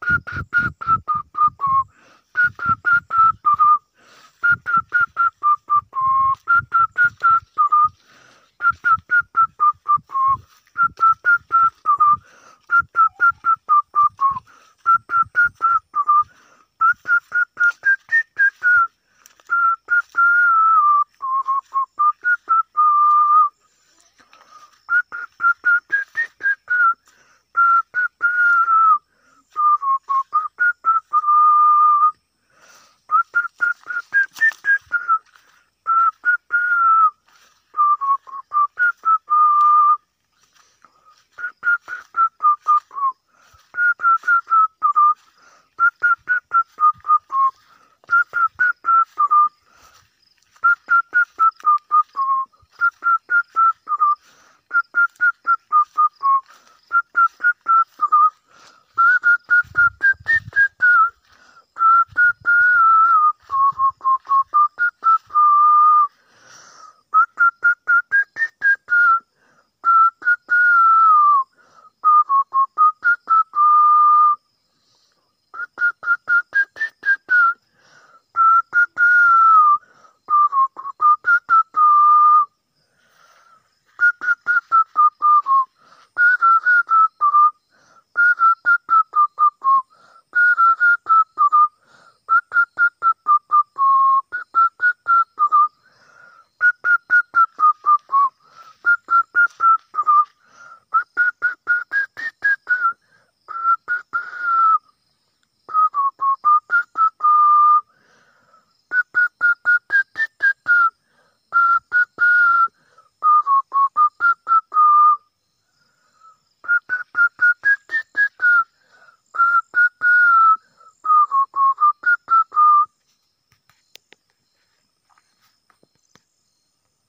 ピッピッピッ。